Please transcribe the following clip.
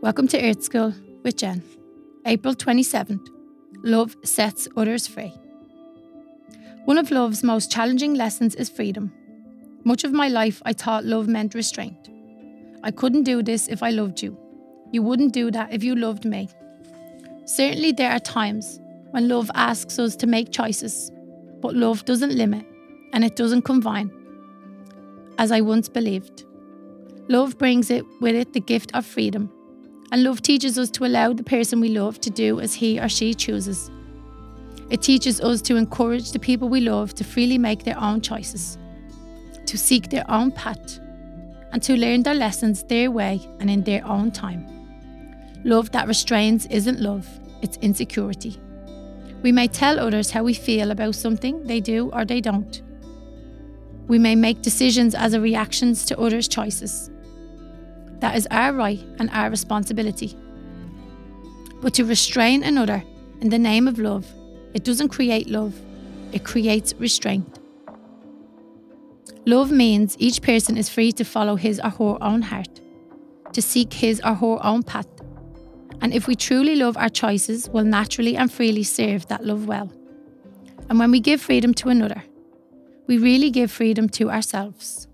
Welcome to Earth School with Jen. April 27th. Love sets others free. One of love's most challenging lessons is freedom. Much of my life, I thought love meant restraint. I couldn't do this if I loved you. You wouldn't do that if you loved me. Certainly, there are times when love asks us to make choices, but love doesn't limit and it doesn't confine, as I once believed. Love brings it with it the gift of freedom, and love teaches us to allow the person we love to do as he or she chooses. It teaches us to encourage the people we love to freely make their own choices, to seek their own path, and to learn their lessons their way and in their own time. Love that restrains isn't love, it's insecurity. We may tell others how we feel about something they do or they don't. We may make decisions as a reactions to others' choices. That is our right and our responsibility. But to restrain another in the name of love, it doesn't create love, it creates restraint. Love means each person is free to follow his or her own heart, to seek his or her own path. And if we truly love our choices, we'll naturally and freely serve that love well. And when we give freedom to another, we really give freedom to ourselves.